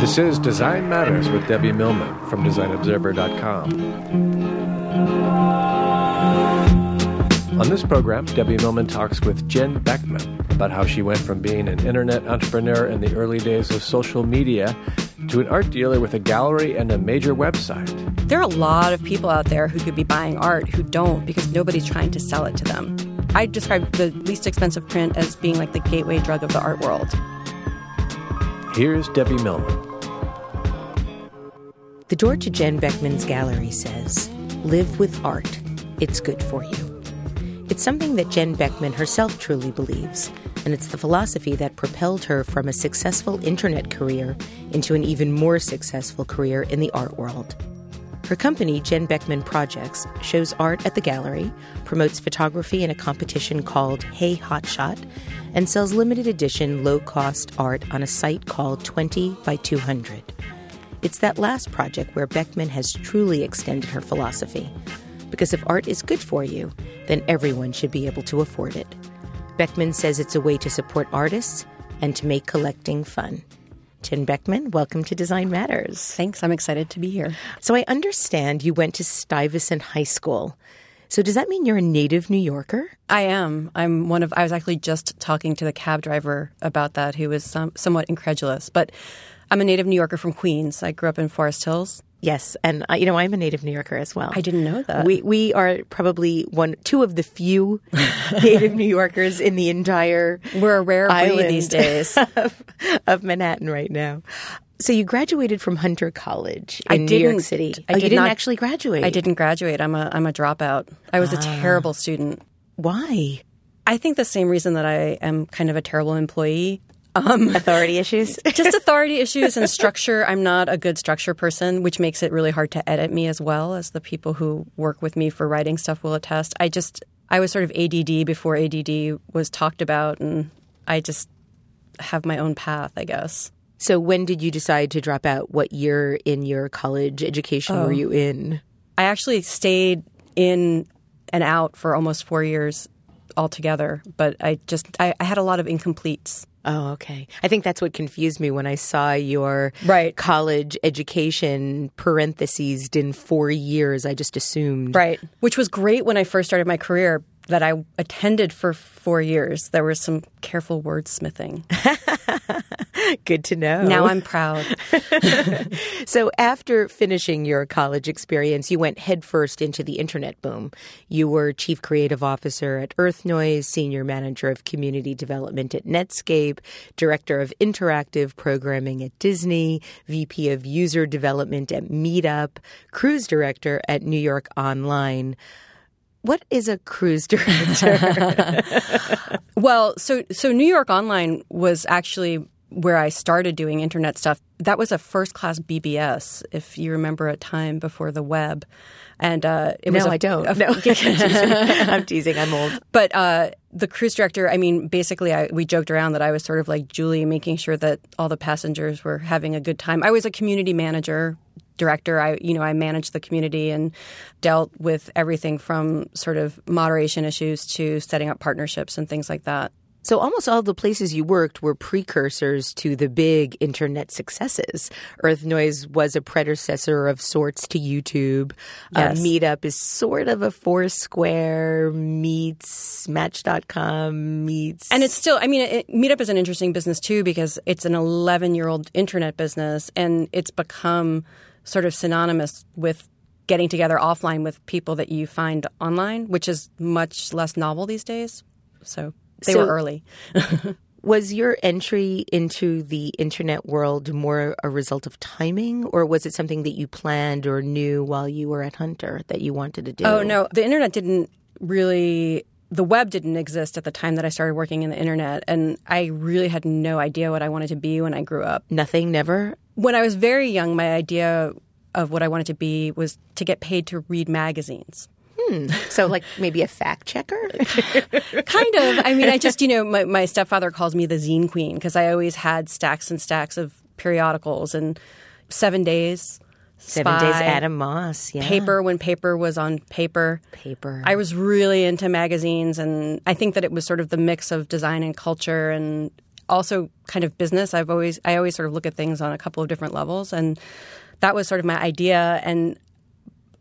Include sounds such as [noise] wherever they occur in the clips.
This is Design Matters with Debbie Millman from DesignObserver.com. On this program, Debbie Millman talks with Jen Bekman about how she went from being an internet entrepreneur in the early days of social media to an art dealer with a gallery and a major website. There are a lot of people out there who could be buying art who don't because nobody's trying to sell it to them. I describe the least expensive print as being like the gateway drug of the art world. Here's Debbie Millman. The door to Jen Bekman's gallery says, Live with art. It's good for you. It's something that Jen Bekman herself truly believes, and it's the philosophy that propelled her from a successful internet career into an even more successful career in the art world. Her company, Jen Bekman Projects, shows art at the gallery, promotes photography in a competition called Hey Hotshot, and sells limited edition low cost art on a site called 20 by 200. It's that last project where Bekman has truly extended her philosophy. Because if art is good for you, then everyone should be able to afford it. Bekman says it's a way to support artists and to make collecting fun. Jen Bekman, welcome to Design Matters. Thanks. I'm excited to be here. So I understand you went to Stuyvesant High School. So does that mean you're a native New Yorker? I am. I'm one of. I was actually just talking to the cab driver about that, who was some, somewhat incredulous. But I'm a native New Yorker from Queens. I grew up in Forest Hills. Yes, and uh, you know I'm a native New Yorker as well. I didn't know that. We we are probably one two of the few [laughs] native New Yorkers in the entire We're a rare breed island these days. [laughs] of, of Manhattan right now. So you graduated from Hunter College I in New York City. I oh, you did didn't not- actually graduate. I didn't graduate. I'm a I'm a dropout. I was a terrible student. Why? I think the same reason that I am kind of a terrible employee. Um, [laughs] authority issues. [laughs] Just authority issues and structure. I'm not a good structure person, which makes it really hard to edit me as well as the people who work with me for writing stuff will attest. I just I was sort of ADD before ADD was talked about, and I just have my own path, I guess. so when did you decide to drop out? What year in your college education Oh. were you in? I actually stayed in and out for almost four years altogether, but I just I, I had a lot of incompletes. Oh, okay. I think that's what confused me when I saw your Right. college education parentheses in four years. I just assumed. Right. Which was great when I first started my career that I attended for four years. There was some careful wordsmithing. [laughs] Good to know. Now I'm proud. [laughs] So after finishing your college experience, you went headfirst into the internet boom. You were chief creative officer at Earth Noise, senior manager of community development at Netscape, director of interactive programming at Disney, VP of user development at Meetup, cruise director at New York Online. What is a cruise director? [laughs] Well, so so New York Online was actually where I started doing internet stuff. That was a first class BBS, if you remember a time before the web. And uh, it was no, a- I don't. a- [laughs] no, [laughs] I'm teasing. I'm teasing. I'm old. But uh, the cruise director, I mean, basically, I, we joked around that I was sort of like Julie, making sure that all the passengers were having a good time. I was a community manager director. I, you know, I managed the community and dealt with everything from sort of moderation issues to setting up partnerships and things like that. So almost all the places you worked were precursors to the big internet successes. Earth Noise was a predecessor of sorts to YouTube. Uh, Yes. Uh, Meetup is sort of a Foursquare meets Match.com meets. And it's still, I mean, it, Meetup is an interesting business too because it's an 11 year old internet business and it's become sort of synonymous with getting together offline with people that you find online, which is much less novel these days. So they So- were early. [laughs] Was your entry into the internet world more a result of timing, or was it something that you planned or knew while you were at Hunter that you wanted to do? Oh no, the internet didn't really. The web didn't exist at the time that I started working in the internet, and I really had no idea what I wanted to be when I grew up. Nothing, never? When I was very young, my idea of what I wanted to be was to get paid to read magazines. Hmm. So, like maybe a fact checker? [laughs] kind of. I mean, I just, you know, my, my stepfather calls me the zine queen because I always had stacks and stacks of periodicals and Seven Days, Seven Days Adam Moss, yeah. Paper when paper was on paper. Paper. I was really into magazines, and I think that it was sort of the mix of design and culture, and also kind of business. I've always, I always sort of look at things on a couple of different levels, and that was sort of my idea. And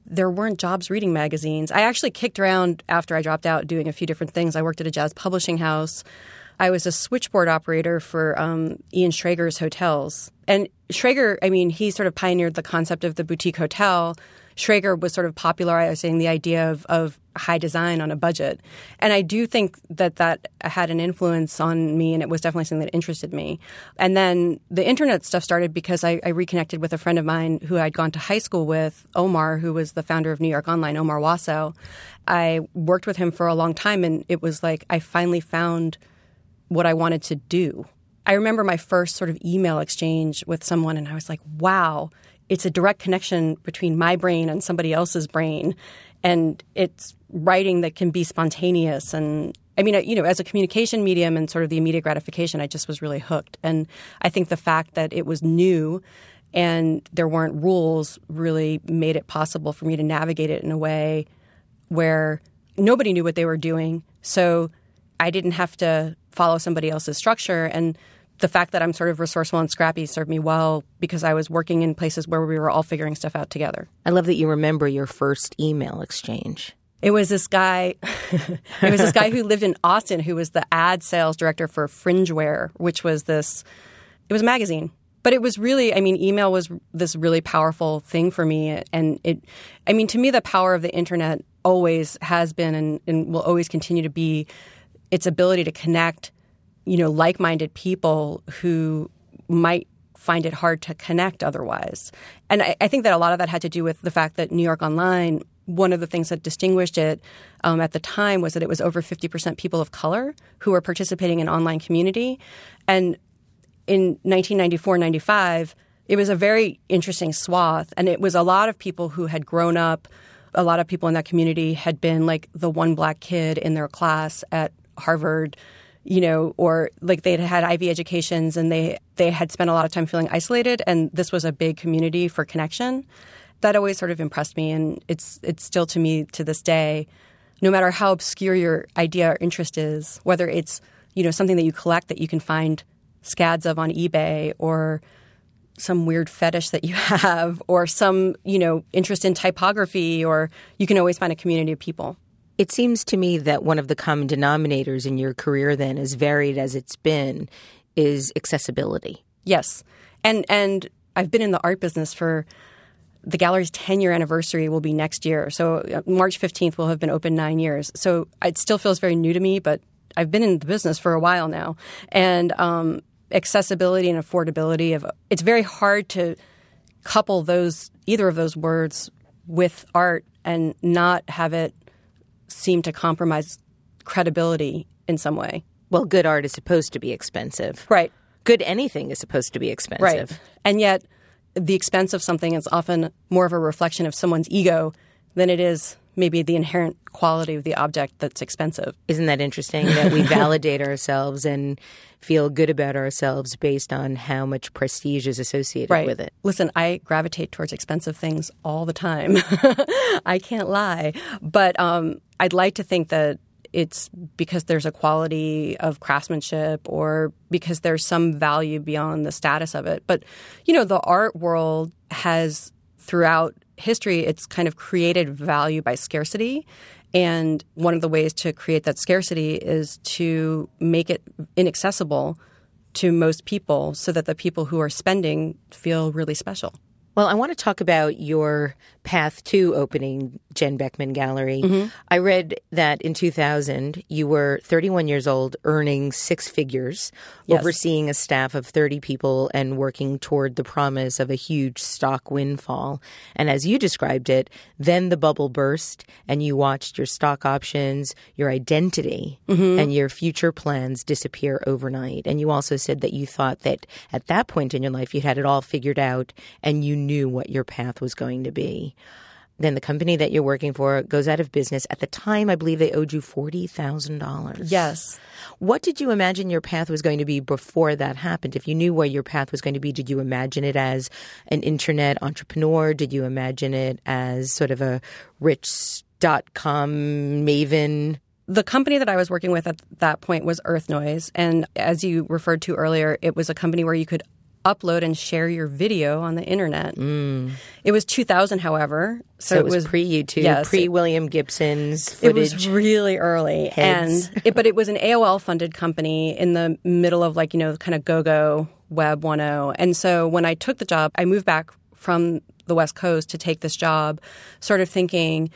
there weren't jobs reading magazines. I actually kicked around after I dropped out doing a few different things. I worked at a jazz publishing house. I was a switchboard operator for um, Ian Schrager's hotels. And Schrager, I mean, he sort of pioneered the concept of the boutique hotel. Schrager was sort of popularizing the idea of, of high design on a budget. And I do think that that had an influence on me, and it was definitely something that interested me. And then the internet stuff started because I, I reconnected with a friend of mine who I'd gone to high school with, Omar, who was the founder of New York Online, Omar Wasow. I worked with him for a long time, and it was like I finally found what I wanted to do. I remember my first sort of email exchange with someone, and I was like, wow, it's a direct connection between my brain and somebody else's brain. And it's writing that can be spontaneous. And I mean, you know, as a communication medium and sort of the immediate gratification, I just was really hooked. And I think the fact that it was new and there weren't rules really made it possible for me to navigate it in a way where nobody knew what they were doing. So I didn't have to follow somebody else's structure. And the fact that I'm sort of resourceful and scrappy served me well because I was working in places where we were all figuring stuff out together. I love that you remember your first email exchange. It was this guy. [laughs] it was this guy who lived in Austin, who was the ad sales director for FringeWare, which was this. It was a magazine, but it was really. I mean, email was this really powerful thing for me, and it. I mean, to me, the power of the internet always has been and, and will always continue to be its ability to connect, you know, like-minded people who might find it hard to connect otherwise. And I, I think that a lot of that had to do with the fact that New York Online, one of the things that distinguished it um, at the time was that it was over 50% people of color who were participating in online community. And in 1994 95, it was a very interesting swath. And it was a lot of people who had grown up, a lot of people in that community had been like the one black kid in their class at Harvard you know, or like they'd had Ivy educations and they they had spent a lot of time feeling isolated, and this was a big community for connection. That always sort of impressed me, and it's it's still to me to this day. No matter how obscure your idea or interest is, whether it's you know something that you collect that you can find scads of on eBay, or some weird fetish that you [laughs] have, or some you know interest in typography, or you can always find a community of people. It seems to me that one of the common denominators in your career, then, as varied as it's been, is accessibility. Yes, and and I've been in the art business for the gallery's 10 year anniversary will be next year. So uh, March 15th will have been open nine years. So it still feels very new to me, but I've been in the business for a while now, and um, accessibility and affordability of it's very hard to couple those either of those words with art and not have it seem to compromise credibility in some way. Well, good art is supposed to be expensive. Right. Good anything is supposed to be expensive. Right. And yet, the expense of something is often more of a reflection of someone's ego than it is maybe the inherent quality of the object that's expensive. Isn't that interesting that we [laughs] validate ourselves and feel good about ourselves based on how much prestige is associated right. with it? Listen, I gravitate towards expensive things all the time. [laughs] I can't lie. But um, I'd like to think that it's because there's a quality of craftsmanship or because there's some value beyond the status of it. But, you know, the art world has throughout history, it's kind of created value by scarcity. And one of the ways to create that scarcity is to make it inaccessible to most people so that the people who are spending feel really special. Well, I want to talk about your path to opening Jen Bekman Gallery. Mm-hmm. I read that in 2000, you were 31 years old, earning six figures, yes. overseeing a staff of 30 people, and working toward the promise of a huge stock windfall. And as you described it, then the bubble burst, and you watched your stock options, your identity, mm-hmm. and your future plans disappear overnight. And you also said that you thought that at that point in your life, you had it all figured out and you knew what your path was going to be. Then the company that you're working for goes out of business. At the time, I believe they owed you $40,000. Yes. What did you imagine your path was going to be before that happened? If you knew where your path was going to be, did you imagine it as an internet entrepreneur? Did you imagine it as sort of a rich dot com maven? The company that I was working with at that point was Earth Noise. And as you referred to earlier, it was a company where you could upload and share your video on the internet. Mm. It was 2000, however, so, so it, was, was pre YouTube, yes, pre William Gibson's footage. It was really early, Heads. and it, but it was an AOL funded company in the middle of like you know kind of go go web 1.0. And so when I took the job, I moved back from the West Coast to take this job, sort of thinking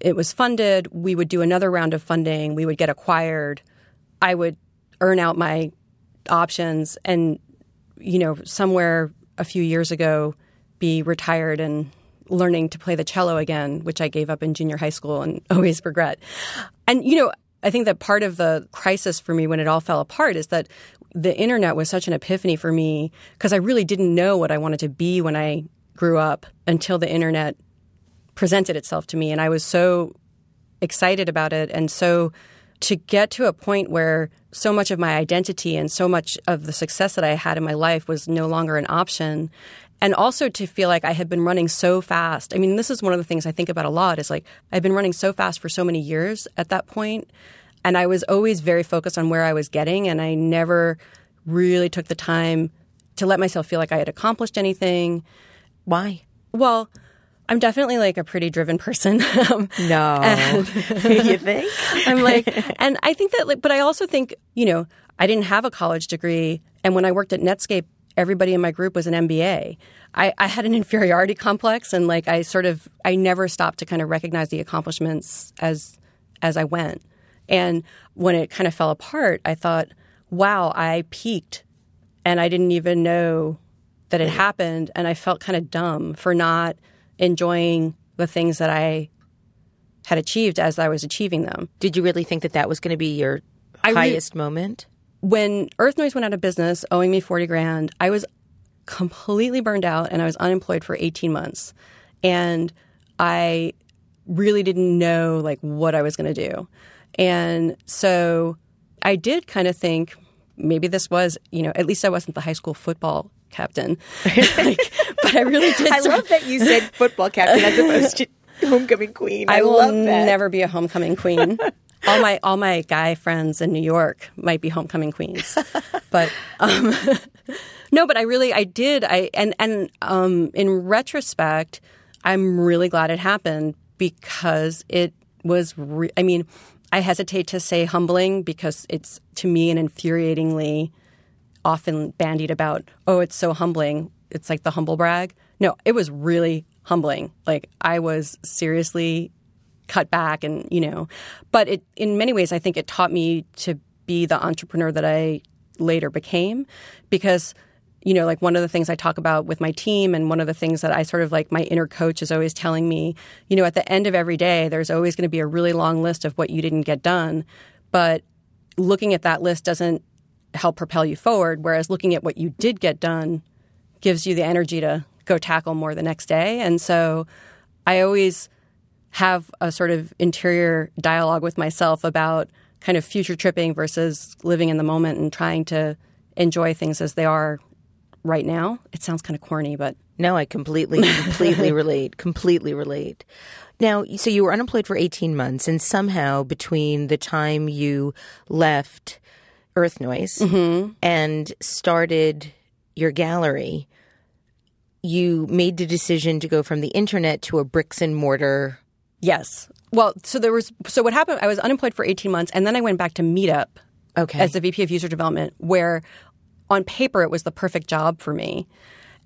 it was funded. We would do another round of funding. We would get acquired. I would earn out my options and you know, somewhere a few years ago be retired and learning to play the cello again, which I gave up in junior high school and [laughs] always regret. And, you know, I think that part of the crisis for me when it all fell apart is that the internet was such an epiphany for me because I really didn't know what I wanted to be when I grew up until the internet presented itself to me. And I was so excited about it and so to get to a point where so much of my identity and so much of the success that I had in my life was no longer an option. And also to feel like I had been running so fast. I mean, this is one of the things I think about a lot is like I've been running so fast for so many years at that point, And I was always very focused on where I was getting. And I never really took the time to let myself feel like I had accomplished anything. Why? Well, I'm definitely like a pretty driven person. [laughs] Um, no, [laughs] you think? [laughs] I'm like, and I think that, like, but I also think, you know, I didn't have a college degree, and when I worked at Netscape, everybody in my group was an MBA. I, I had an inferiority complex, and like I sort of, I never stopped to kind of recognize the accomplishments as as I went. And when it kind of fell apart, I thought, wow, I peaked, and I didn't even know that it happened, and I felt kind of dumb for not enjoying the things that I had achieved as I was achieving them. Did you really think that that was going to be your I highest re- moment? When Earth Noise went out of business, owing me 40 grand, I was completely burned out and I was unemployed for 18 months. And I really didn't know like what I was going to do. And so I did kind of think maybe this was, you know, at least I wasn't the high school football captain. [laughs] like, but I really did. I love that you said football captain as opposed to [laughs] homecoming queen. I, I will that. never be a homecoming queen. [laughs] all my all my guy friends in New York might be homecoming queens, but um, no. But I really I did. I and and um, in retrospect, I'm really glad it happened because it was. Re- I mean, I hesitate to say humbling because it's to me an infuriatingly often bandied about, oh, it's so humbling. It's like the humble brag. No, it was really humbling. Like I was seriously cut back and, you know, but it in many ways I think it taught me to be the entrepreneur that I later became because you know, like one of the things I talk about with my team, and one of the things that I sort of like my inner coach is always telling me, you know, at the end of every day, there's always going to be a really long list of what you didn't get done. But looking at that list doesn't help propel you forward. Whereas looking at what you did get done gives you the energy to go tackle more the next day. And so I always have a sort of interior dialogue with myself about kind of future tripping versus living in the moment and trying to enjoy things as they are right now. It sounds kind of corny, but no, I completely, completely [laughs] relate. Completely relate. Now, so you were unemployed for 18 months, and somehow between the time you left Earth Noise mm-hmm. and started your gallery, you made the decision to go from the internet to a bricks and mortar. Yes. Well, so there was, so what happened, I was unemployed for 18 months, and then I went back to Meetup okay. as the VP of User Development, where on paper it was the perfect job for me.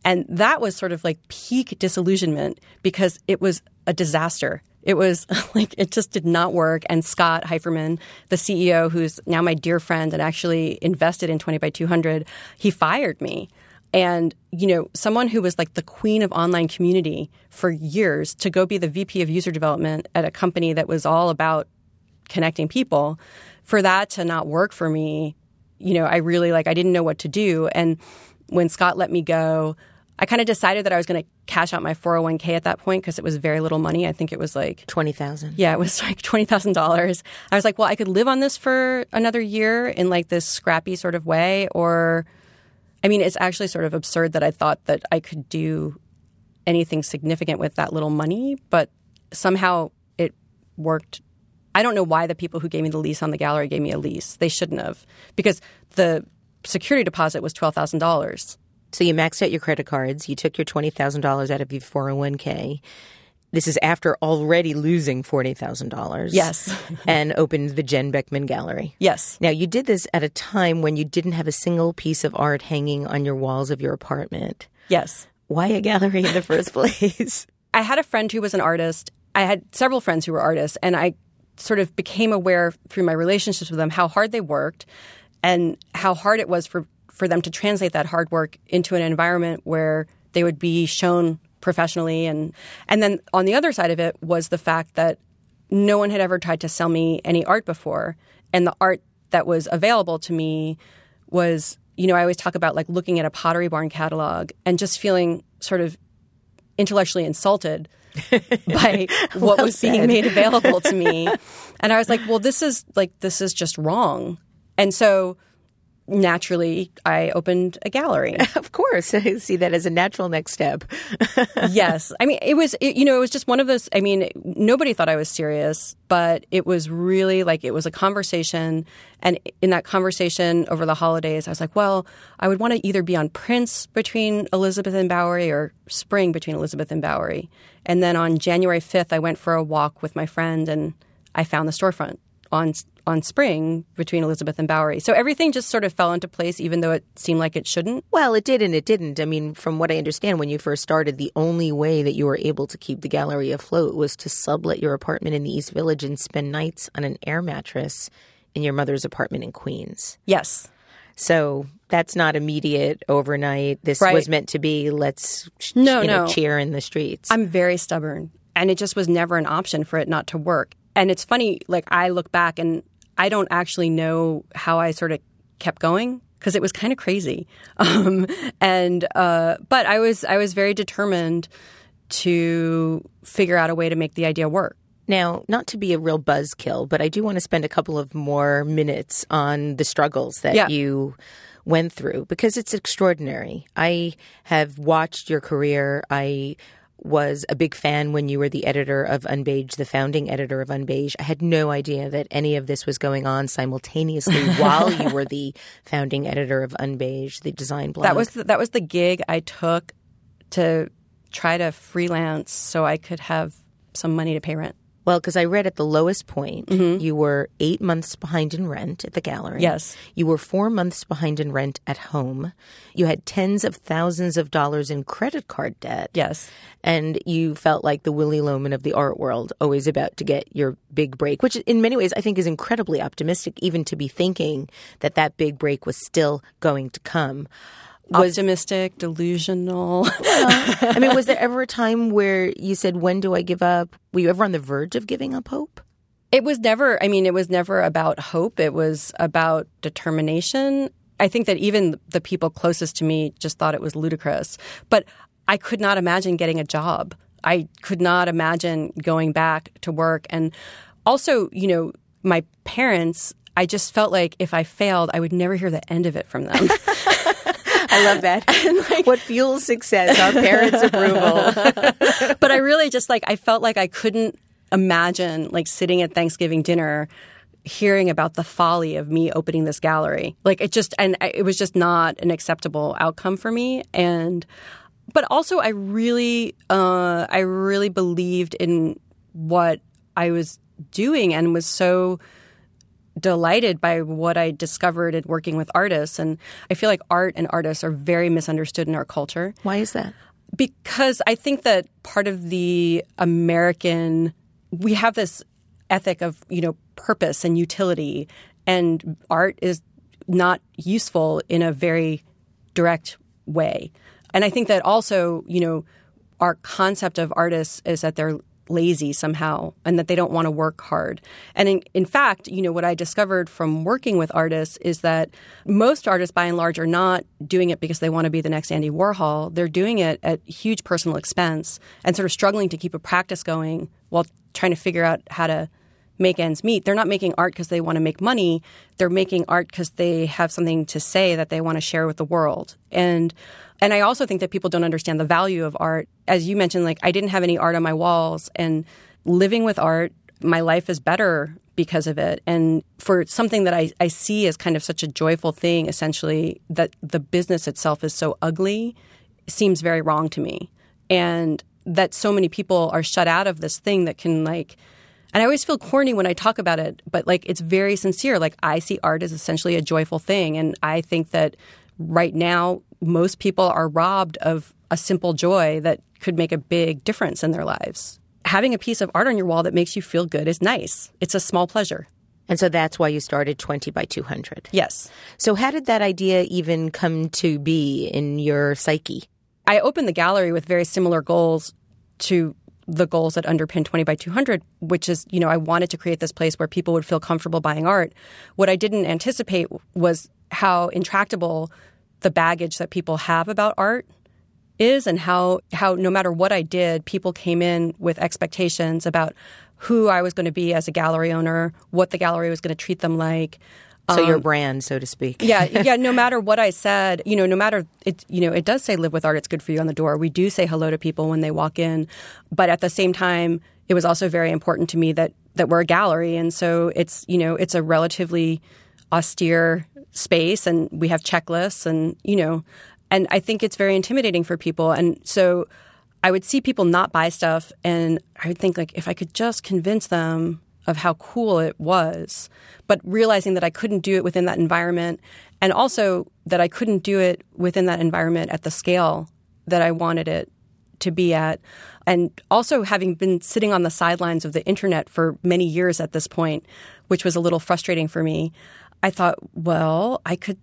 And that was sort of like peak disillusionment because it was a disaster. It was [laughs] like it just did not work. And Scott Heiferman, the CEO, who's now my dear friend and actually invested in 20 by 200, he fired me. And, you know, someone who was like the queen of online community for years to go be the VP of user development at a company that was all about connecting people, for that to not work for me, you know, I really like, I didn't know what to do. And when Scott let me go, I kind of decided that I was going to cash out my 401k at that point because it was very little money. I think it was like 20,000. Yeah, it was [laughs] like $20,000. I was like, well, I could live on this for another year in like this scrappy sort of way or I mean, it's actually sort of absurd that I thought that I could do anything significant with that little money, but somehow it worked. I don't know why the people who gave me the lease on the gallery gave me a lease. They shouldn't have because the security deposit was $12,000 so you maxed out your credit cards. You took your $20,000 out of your 401k. This is after already losing $40,000. Yes. [laughs] and opened the Jen Bekman Gallery. Yes. Now, you did this at a time when you didn't have a single piece of art hanging on your walls of your apartment. Yes. Why a gallery in the first [laughs] place? I had a friend who was an artist. I had several friends who were artists, and I sort of became aware through my relationships with them how hard they worked and how hard it was for for them to translate that hard work into an environment where they would be shown professionally. And and then on the other side of it was the fact that no one had ever tried to sell me any art before. And the art that was available to me was you know I always talk about like looking at a Pottery Barn catalog and just feeling sort of intellectually insulted [laughs] by what well was said. being made available to me. [laughs] And I was like well this is like this is just wrong. And so naturally I opened a gallery. [laughs] Of course. [laughs] I see that as a natural next step. [laughs] yes. I mean, it was, it, you know, it was just one of those. I mean, nobody thought I was serious, but it was really like it was a conversation. And in that conversation over the holidays, I was like, well, I would want to either be on Prince between Elizabeth and Bowery or Spring between Elizabeth and Bowery. And then on January 5th, I went for a walk with my friend and I found the storefront on on spring between Elizabeth and Bowery. So everything just sort of fell into place, even though it seemed like it shouldn't. Well, it did and it didn't. I mean, from what I understand, when you first started, the only way that you were able to keep the gallery afloat was to sublet your apartment in the East Village and spend nights on an air mattress in your mother's apartment in Queens. Yes. So that's not immediate overnight. This right. was meant to be let's no, you know, no. cheer in the streets. I'm very stubborn. And it just was never an option for it not to work. And it's funny, like I look back and I don't actually know how I sort of kept going because it was kind of crazy. [laughs] Um, and uh, but I was I was very determined to figure out a way to make the idea work. Now, not to be a real buzzkill, but I do want to spend a couple of more minutes on the struggles that yeah. you went through because it's extraordinary. I have watched your career. I was a big fan when you were the editor of Unbeige, the founding editor of Unbeige. I had no idea that any of this was going on simultaneously [laughs] while you were the founding editor of Unbeige, the design blog. That was the, that was the gig I took to try to freelance so I could have some money to pay rent. Well, because I read at the lowest point, mm-hmm. you were eight months behind in rent at the gallery. Yes. You were four months behind in rent at home. You had tens of thousands of dollars in credit card debt. Yes. And you felt like the Willy Loman of the art world, always about to get your big break, which in many ways I think is incredibly optimistic, even to be thinking that that big break was still going to come was optimistic, delusional. well, uh-huh. [laughs] I mean, was there ever a time where you said, "When do I give up?" Were you ever on the verge of giving up hope? It was never. I mean, it was never about hope. It was about determination. I think that even the people closest to me just thought it was ludicrous. But I could not imagine getting a job. I could not imagine going back to work. And also, you know, my parents, I just felt like if I failed, I would never hear the end of it from them. [laughs] I love that. [laughs] Like, what fuels success? Our parents' approval. [laughs] but I really just like, I felt like I couldn't imagine like sitting at Thanksgiving dinner hearing about the folly of me opening this gallery. Like it just, and it was just not an acceptable outcome for me. And, but also I really, uh, I really believed in what I was doing and was so delighted by what I discovered in working with artists. And I feel like art and artists are very misunderstood in our culture. Why is that? Because I think that part of the American, we have this ethic of, you know, purpose and utility, and art is not useful in a very direct way. And I think that also, you know, our concept of artists is that they're lazy somehow and that they don't want to work hard. And in, in, fact, you know, what I discovered from working with artists is that most artists by and large are not doing it because they want to be the next Andy Warhol. They're doing it at huge personal expense and sort of struggling to keep a practice going while trying to figure out how to make ends meet. They're not making art because they want to make money. They're making art because they have something to say that they want to share with the world. And and I also think that people don't understand the value of art. As you mentioned, like I didn't have any art on my walls and living with art, my life is better because of it. And for something that I, I see as kind of such a joyful thing, essentially, that the business itself is so ugly seems very wrong to me. And that so many people are shut out of this thing that can like and I always feel corny when I talk about it, but like it's very sincere. Like I see art as essentially a joyful thing. And I think that right now, most people are robbed of a simple joy that could make a big difference in their lives. Having a piece of art on your wall that makes you feel good is nice. It's a small pleasure. And so that's why you started 20 by 200. Yes. So, how did that idea even come to be in your psyche? I opened the gallery with very similar goals to the goals that underpin 20 by 200, which is, you know, I wanted to create this place where people would feel comfortable buying art. What I didn't anticipate was how intractable the baggage that people have about art is and how how no matter what I did, people came in with expectations about who I was going to be as a gallery owner, what the gallery was going to treat them like, so um, your brand, so to speak. yeah, [laughs] yeah. No matter what I said, you know, no matter it, you know, it does say "live with art." It's good for you on the door. We do say hello to people when they walk in, but at the same time, it was also very important to me that that we're a gallery, and so it's you know, it's a relatively austere space, and we have checklists, and you know, and I think it's very intimidating for people, and so. I would see people not buy stuff, and I would think like if I could just convince them of how cool it was, but realizing that I couldn't do it within that environment and also that I couldn't do it within that environment at the scale that I wanted it to be at. And also having been sitting on the sidelines of the internet for many years at this point, which was a little frustrating for me, I thought, well, I could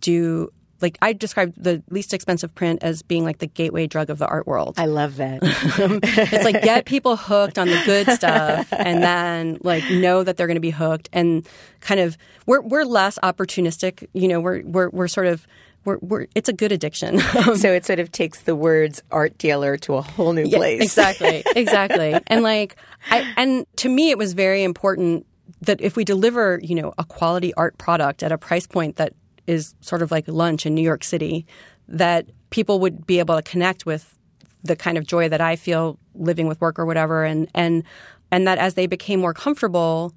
do like I described the least expensive print as being like the gateway drug of the art world. I love that. [laughs] it's like get people hooked on the good stuff and then like know that they're going to be hooked and kind of we're we're less opportunistic, you know, we're we're we're sort of we're, we're, it's a good addiction. [laughs] so it sort of takes the words art dealer to a whole new place. Yeah, exactly, exactly. and like, I, and to me, it was very important that if we deliver, you know, a quality art product at a price point that is sort of like lunch in New York City, that people would be able to connect with the kind of joy that I feel living with work or whatever, and and and that as they became more comfortable,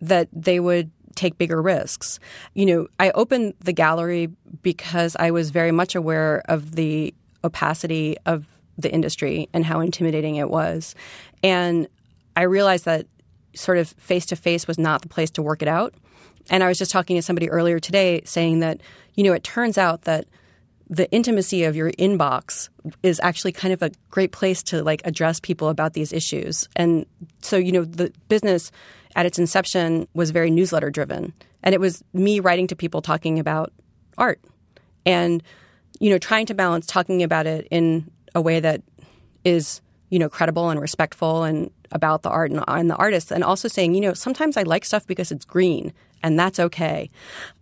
that they would take bigger risks. You know, I opened the gallery because I was very much aware of the opacity of the industry and how intimidating it was, and I realized that sort of face to face was not the place to work it out. And I was just talking to somebody earlier today saying that, you know, it turns out that the intimacy of your inbox is actually kind of a great place to like address people about these issues. And so, you know, the business at its inception was very newsletter driven. And it was me writing to people talking about art and, you know, trying to balance talking about it in a way that is, you know, credible and respectful and about the art and, and the artists, and also saying, you know, sometimes I like stuff because it's green and that's okay.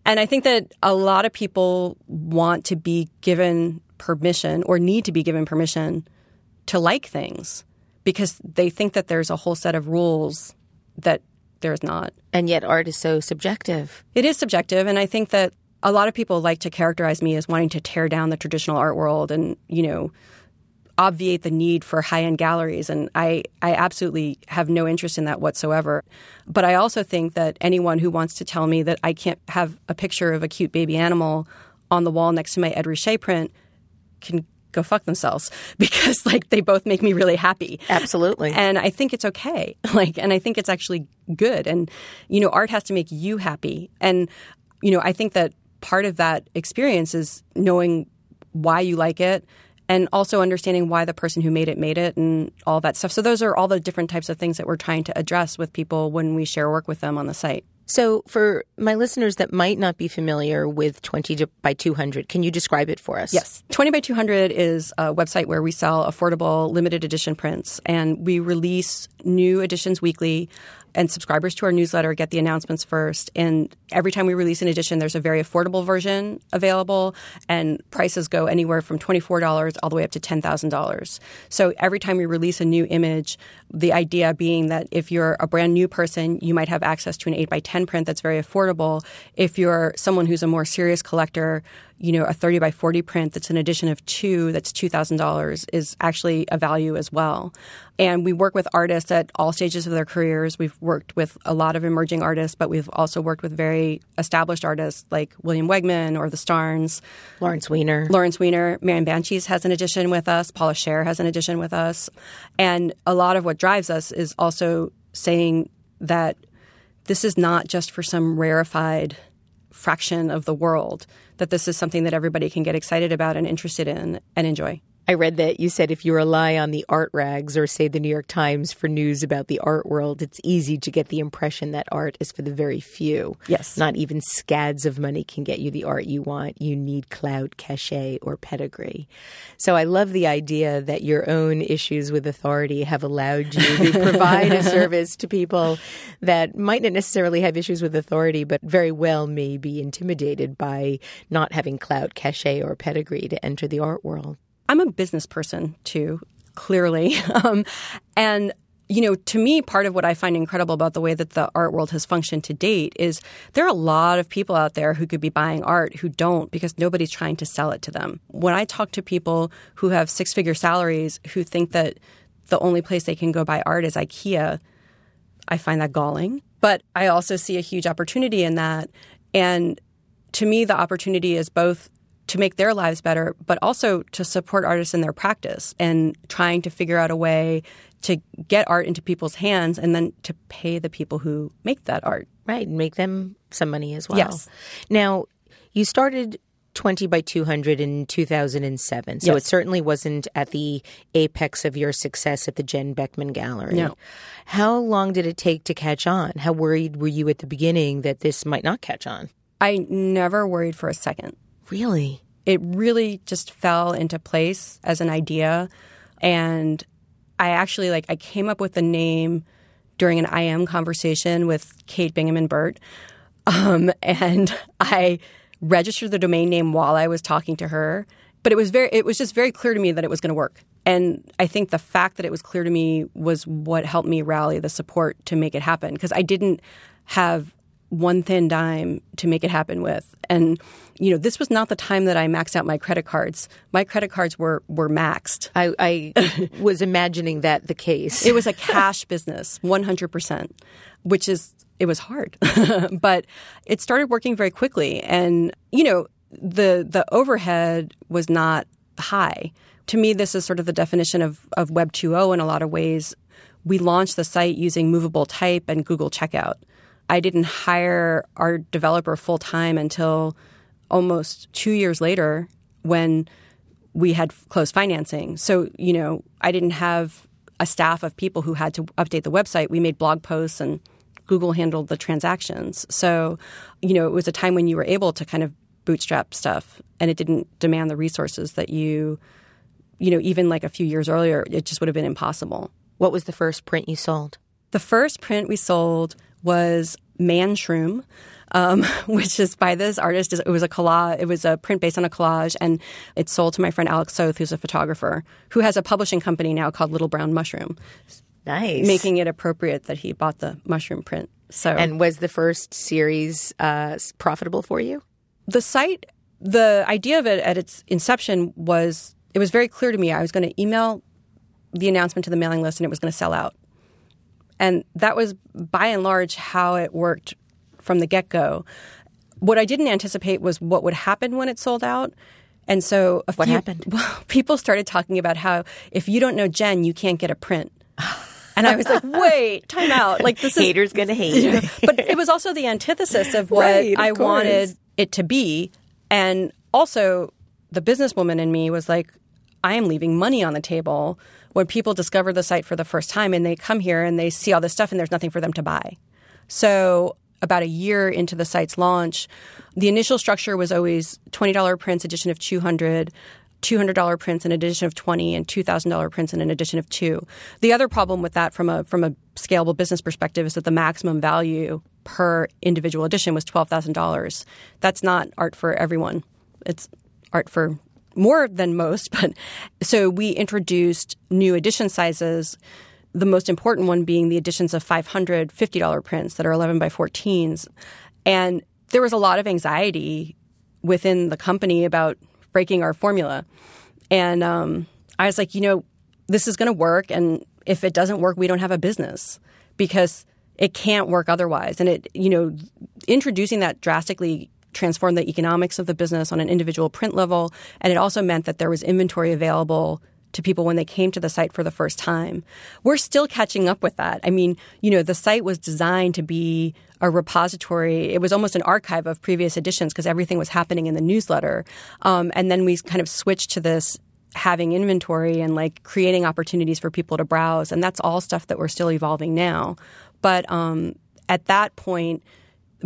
And I think that a lot of people want to be given permission or need to be given permission to like things. because they think that there's a whole set of rules that there's not. And yet, art is so subjective. It is subjective. And I think that a lot of people like to characterize me as wanting to tear down the traditional art world and, you know, obviate the need for high end galleries. And I, I absolutely have no interest in that whatsoever. But I also think that anyone who wants to tell me that I can't have a picture of a cute baby animal on the wall next to my Ed Ruscha print can go fuck themselves [laughs] because like they both make me really happy. Absolutely. And I think it's okay. [laughs] Like and I think it's actually good and you know art has to make you happy. And you know, I think that part of that experience is knowing why you like it and also understanding why the person who made it made it and all that stuff. So those are all the different types of things that we're trying to address with people when we share work with them on the site. So, for my listeners that might not be familiar with 20 by 200, can you describe it for us? Yes. 20 by 200 is a website where we sell affordable limited edition prints and we release new editions weekly and subscribers to our newsletter get the announcements first. And every time we release an edition, there's a very affordable version available, and prices go anywhere from $24 all the way up to $10,000. So every time we release a new image, the idea being that if you're a brand new person, you might have access to an 8 by 10 print that's very affordable. If you're someone who's a more serious collector, you know, a 30 by 40 print that's an edition of two that's $2,000 is actually a value as well. And we work with artists at all stages of their careers. We've worked with a lot of emerging artists, but we've also worked with very established artists like William Wegman or the Starns. Lawrence Weiner. Lawrence Weiner. Marian Bantjes has an edition with us. Paula Scher has an edition with us. And a lot of what drives us is also saying that this is not just for some rarefied fraction of the world, that this is something that everybody can get excited about and interested in and enjoy. I read that you said if you rely on the art rags or, say, the New York Times for news about the art world, it's easy to get the impression that art is for the very few. Yes. Not even scads of money can get you the art you want. You need clout, cachet, or pedigree. So I love the idea that your own issues with authority have allowed you to [laughs] provide a service to people that might not necessarily have issues with authority, but very well may be intimidated by not having clout, cachet, or pedigree to enter the art world. I'm a business person too, clearly. [laughs] Um, and you know, to me, part of what I find incredible about the way that the art world has functioned to date is there are a lot of people out there who could be buying art who don't because nobody's trying to sell it to them. When I talk to people who have six figure salaries who think that the only place they can go buy art is IKEA, I find that galling. But I also see a huge opportunity in that. And to me, the opportunity is both to make their lives better, but also to support artists in their practice and trying to figure out a way to get art into people's hands and then to pay the people who make that art. Right, and make them some money as well. Yes. Now, you started 20 by 200 in 2007. So Yes. it certainly wasn't at the apex of your success at the Jen Bekman Gallery. No. How long did it take to catch on? How worried were you at the beginning that this might not catch on? I never worried for a second. Really? it really just fell into place as an idea and i actually like i came up with the name during an im conversation with Kate Bingaman-Burt. um, [laughs] and i registered the domain name while i was talking to her but it was very it was just very clear to me that it was going to work and i think the fact that it was clear to me was what helped me rally the support to make it happen because i didn't have one thin dime to make it happen with. And you know, this was not the time that I maxed out my credit cards. My credit cards were were maxed. I, I [laughs] was imagining that the case. It was a cash business, 100%, which is it was hard. [laughs] but it started working very quickly and you know, the the overhead was not high. To me this is sort of the definition of of web 2.0 in a lot of ways. We launched the site using movable type and Google Checkout. I didn't hire our developer full time until almost two years later when we had closed financing. So, you know, I didn't have a staff of people who had to update the website. We made blog posts and Google handled the transactions. So, you know, it was a time when you were able to kind of bootstrap stuff and it didn't demand the resources that you, you know, even like a few years earlier, it just would have been impossible. what was the first print you sold? The first print we sold was Man Shroom. Um, [laughs] which is by this artist. It was a collage. It was a print based on a collage, and it's sold to my friend Alec Soth, who's a photographer, who has a publishing company now called Little Brown Mushroom. Nice. Making it appropriate that he bought the mushroom print. So, and was the first series uh, profitable for you? The site, the idea of it at its inception was it was very clear to me. I was going to email the announcement to the mailing list, and it was going to sell out. And that was by and large how it worked from the get go. What I didn't anticipate was what would happen when it sold out. And so, what few, happened? [laughs] Well, people started talking about how if you don't know Jen, you can't get a print. And I was like, [laughs] wait, time out. Like this is haters gonna hate. you but it was also the antithesis of what right, of I course. wanted it to be. And also the businesswoman in me was like, I am leaving money on the table when people discover the site for the first time and they come here and they see all this stuff and there's nothing for them to buy. So about a year into the site's launch, the initial structure was always $20 prints, edition of 200, $200 prints an edition of 20 and $2,000 prints in an edition of 2. The other problem with that from a from a scalable business perspective is that the maximum value per individual edition was $12,000. That's not art for everyone. It's art for more than most, [laughs] but so we introduced new edition sizes the most important one being the editions of 500 $50 prints that are 11 by 14s. And there was a lot of anxiety within the company about breaking our formula. And um, I was like, you know, this is going to work. And if it doesn't work, we don't have a business because it can't work otherwise. And it, you know, introducing that drastically transformed the economics of the business on an individual print level. And it also meant that there was inventory available to people when they came to the site for the first time. We're still catching up with that. I mean, you know, the site was designed to be a repository. It was almost an archive of previous editions because everything was happening in the newsletter. Um, and then we kind of switched to this having inventory and like creating opportunities for people to browse. And that's all stuff that we're still evolving now. But um, at that point,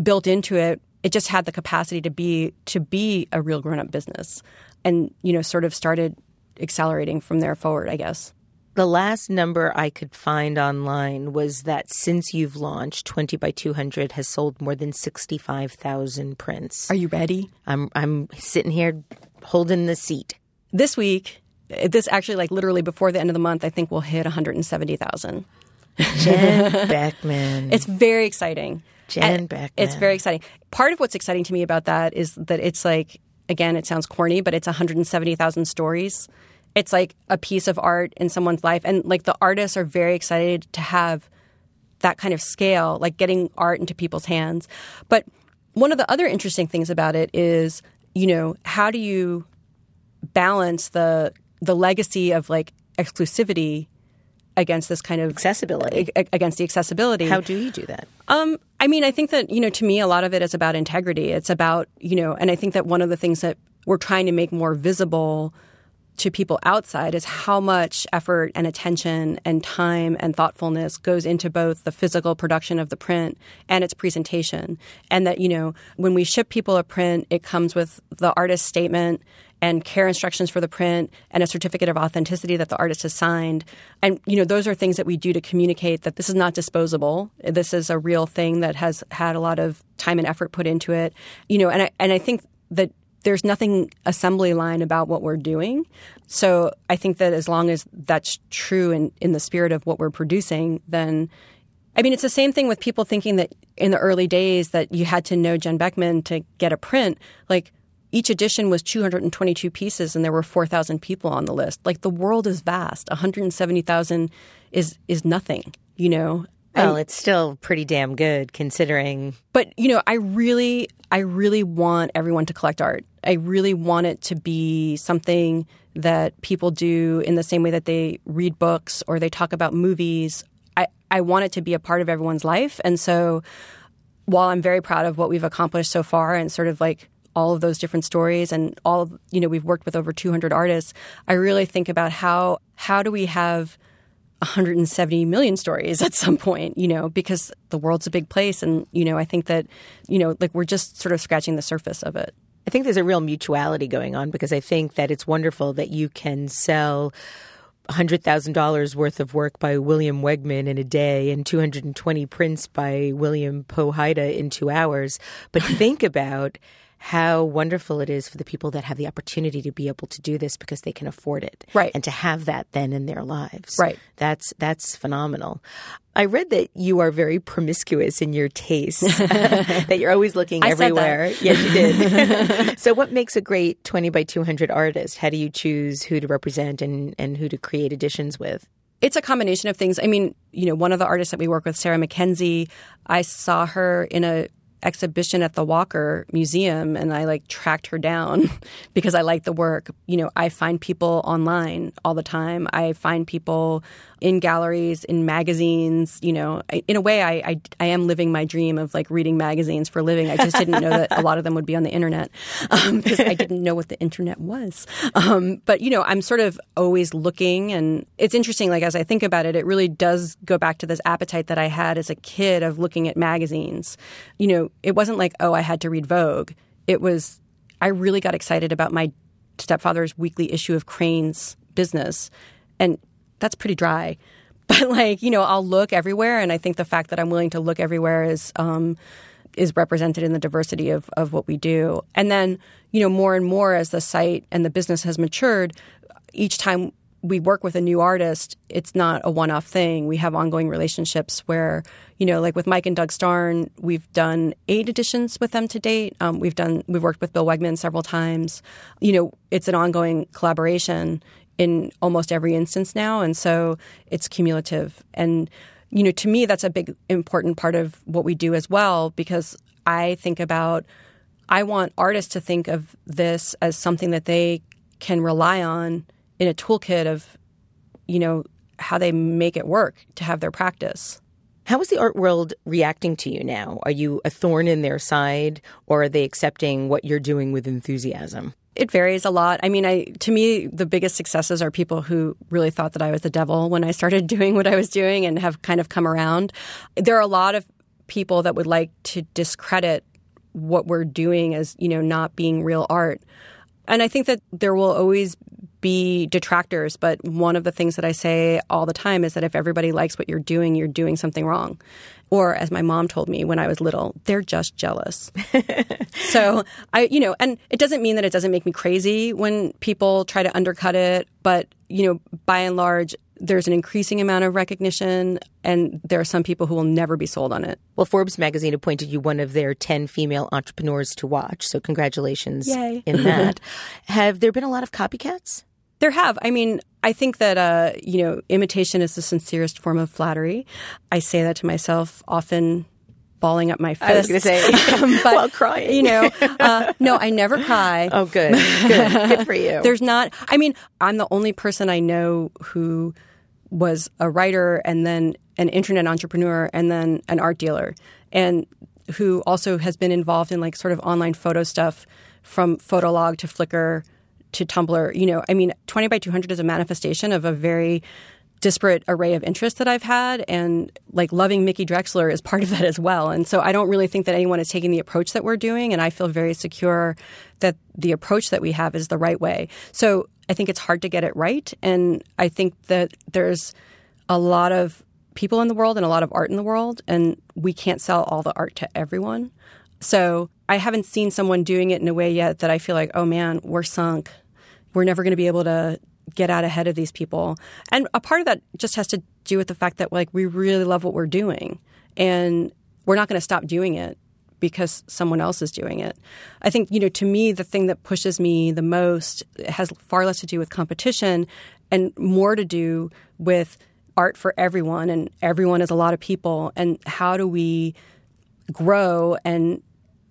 built into it, it just had the capacity to be to be a real grown up business, and you know, sort of started accelerating from there forward, I guess. The last number I could find online was that since you've launched, 20 by 200 has sold more than 65,000 prints. Are you ready? I'm I'm sitting here holding the seat. This week, this actually like literally before the end of the month, I think we'll hit 170,000. Jen [laughs] Bekman. It's very exciting. Jen Bekman. It's very exciting. Part of what's exciting to me about that is that it's like again, it sounds corny, but it's 170,000 stories. It's like a piece of art in someone's life. And like the artists are very excited to have that kind of scale, like getting art into people's hands. But one of the other interesting things about it is, you know, how do you balance the the legacy of like exclusivity against this kind of accessibility against the accessibility. How do you do that? Um, I mean, I think that you know, to me, a lot of it is about integrity. It's about you know, and I think that one of the things that we're trying to make more visible to people outside is how much effort and attention and time and thoughtfulness goes into both the physical production of the print and its presentation. And that, you know, when we ship people a print, it comes with the artist's statement and care instructions for the print and a certificate of authenticity that the artist has signed. And, you know, those are things that we do to communicate that this is not disposable. This is a real thing that has had a lot of time and effort put into it. You know, and I, and I think that there's nothing assembly line about what we're doing. So I think that as long as that's true in, in the spirit of what we're producing, then I mean, it's the same thing with people thinking that in the early days that you had to know Jen Bekman to get a print. Like each edition was 222 pieces and there were 4,000 people on the list. Like the world is vast. 170,000 is is nothing, you know. Well, it's still pretty damn good considering. But you know, I really, I really want everyone to collect art. I really want it to be something that people do in the same way that they read books or they talk about movies. I, I want it to be a part of everyone's life. And so, while I'm very proud of what we've accomplished so far, and sort of like all of those different stories and all of, you know we've worked with over 200 artists i really think about how how do we have 170 million stories at some point, you know, because the world's a big place. And, you know, I think that, you know, like we're just sort of scratching the surface of it. I think there's a real mutuality going on because I think that it's wonderful that you can sell $100,000 worth of work by William Wegman in a day and 220 prints by William Poe-Haida in two hours. But think [laughs] about how wonderful it is for the people that have the opportunity to be able to do this because they can afford it. Right. And to have that then in their lives. Right. That's that's phenomenal. I read that you are very promiscuous in your tastes. [laughs] that you're always looking I everywhere. Yes, you did. [laughs] so what makes a great 20 by 200 artist? How do you choose who to represent and and who to create editions with? It's a combination of things. I mean, you know, one of the artists that we work with, Sarah McKenzie, I saw her in a exhibition at the Walker Museum and I like tracked her down [laughs] because I like the work. You know, I find people online all the time. I find people in galleries, in magazines, you know, I, in a way I, I, I am living my dream of like reading magazines for a living. I just didn't know that a lot of them would be on the internet because [laughs] um, I didn't know what the internet was. Um, but, you know, I'm sort of always looking and it's interesting, like as I think about it, it really does go back to this appetite that I had as a kid of looking at magazines. You know, it wasn't like, oh, I had to read Vogue. It was, I really got excited about my stepfather's weekly issue of Crain's business. And that's pretty dry. [laughs] But like, you know, I'll look everywhere, and I think the fact that I'm willing to look everywhere is um, is represented in the diversity of of what we do. And then, you know, more and more as the site and the business has matured, each time we work with a new artist, it's not a one off thing. We have ongoing relationships where, you know, like with Mike and Doug Starn, we've done eight editions with them to date. Um, we've done we've worked with Bill Wegman several times. You know, it's an ongoing collaboration in almost every instance now. And so it's cumulative. And, you know, to me, that's a big, important part of what we do as well, because I think about, I want artists to think of this as something that they can rely on in a toolkit of, you know, how they make it work to have their practice. How is the art world reacting to you now? Are you a thorn in their side or are they accepting what you're doing with enthusiasm? It varies a lot. I mean, I to me the biggest successes are people who really thought that I was the devil when I started [laughs] doing what I was doing and have kind of come around. There are a lot of people that would like to discredit what we're doing as, you know, not being real art. And I think that there will always be detractors, but one of the things that I say all the time is that if everybody likes what you're doing, you're doing something wrong. Or as my mom told me when I was little, they're just jealous. [laughs] so I, you know, and it doesn't mean that it doesn't make me crazy when people try to undercut it, but, you know, by and large, there's an increasing amount of recognition, and there are some people who will never be sold on it. Well, Forbes magazine appointed you one of their 10 female entrepreneurs to watch, so congratulations Yay. in that. [laughs] Have there been a lot of copycats? There have. I mean, I think that uh, you know, imitation is the sincerest form of flattery. I say that to myself often, balling up my fists. I was going to say, [laughs] [laughs] but, while crying. You know, uh, no, I never cry. Oh, good, good, good for you. [laughs] There's not. I mean, I'm the only person I know who was a writer and then an internet entrepreneur and then an art dealer, and who also has been involved in like sort of online photo stuff from Fotolog to Flickr to Tumblr, you know, I mean, 20 by 200 is a manifestation of a very disparate array of interests that I've had. And like loving Mickey Drexler is part of that as well. And so I don't really think that anyone is taking the approach that we're doing. And I feel very secure that the approach that we have is the right way. So I think it's hard to get it right. And I think that there's a lot of people in the world and a lot of art in the world. And we can't sell all the art to everyone. So I haven't seen someone doing it in a way yet that I feel like, oh man, we're sunk we're never going to be able to get out ahead of these people. And a part of that just has to do with the fact that like we really love what we're doing and we're not going to stop doing it because someone else is doing it. I think, you know, to me, the thing that pushes me the most has far less to do with competition and more to do with art for everyone. And everyone is a lot of people. And how do we grow and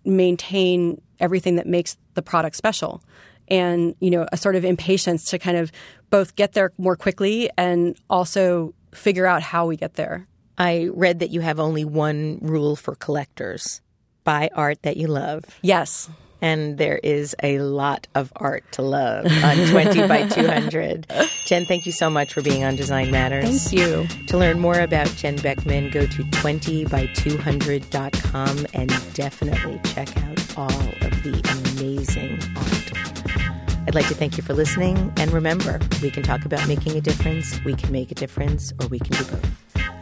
maintain everything that makes the product special? And you know a sort of impatience to kind of both get there more quickly and also figure out how we get there. I read that you have only one rule for collectors: buy art that you love. Yes. And there is a lot of art to love on [laughs] 20 by 200. Jen, thank you so much for being on Design Matters. Thank you. To learn more about Jen Bekman, go to 20by200.com and definitely check out all of the amazing art. I'd like to thank you for listening. And remember, we can talk about making a difference, we can make a difference, or we can do both.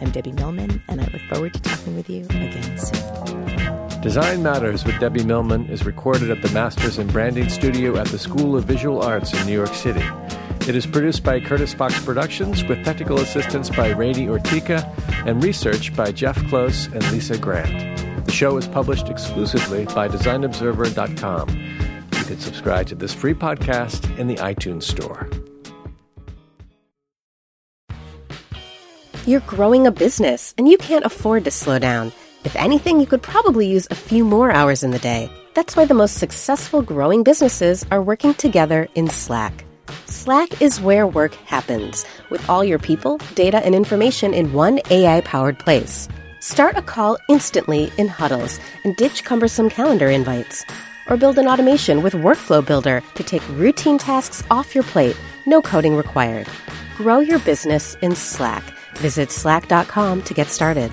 I'm Debbie Millman, and I look forward to talking with you again soon. Design Matters with Debbie Millman is recorded at the Masters in Branding Studio at the School of Visual Arts in New York City. It is produced by Curtis Fox Productions with technical assistance by Rainey Ortica and research by Jeff Close and Lisa Grant. The show is published exclusively by DesignObserver.com. Can subscribe to this free podcast in the iTunes Store. You're growing a business and you can't afford to slow down. If anything, you could probably use a few more hours in the day. That's why the most successful growing businesses are working together in Slack. Slack is where work happens, with all your people, data, and information in one AI powered place. Start a call instantly in huddles and ditch cumbersome calendar invites. Or build an automation with Workflow Builder to take routine tasks off your plate, no coding required. Grow your business in Slack. Visit slack.com to get started.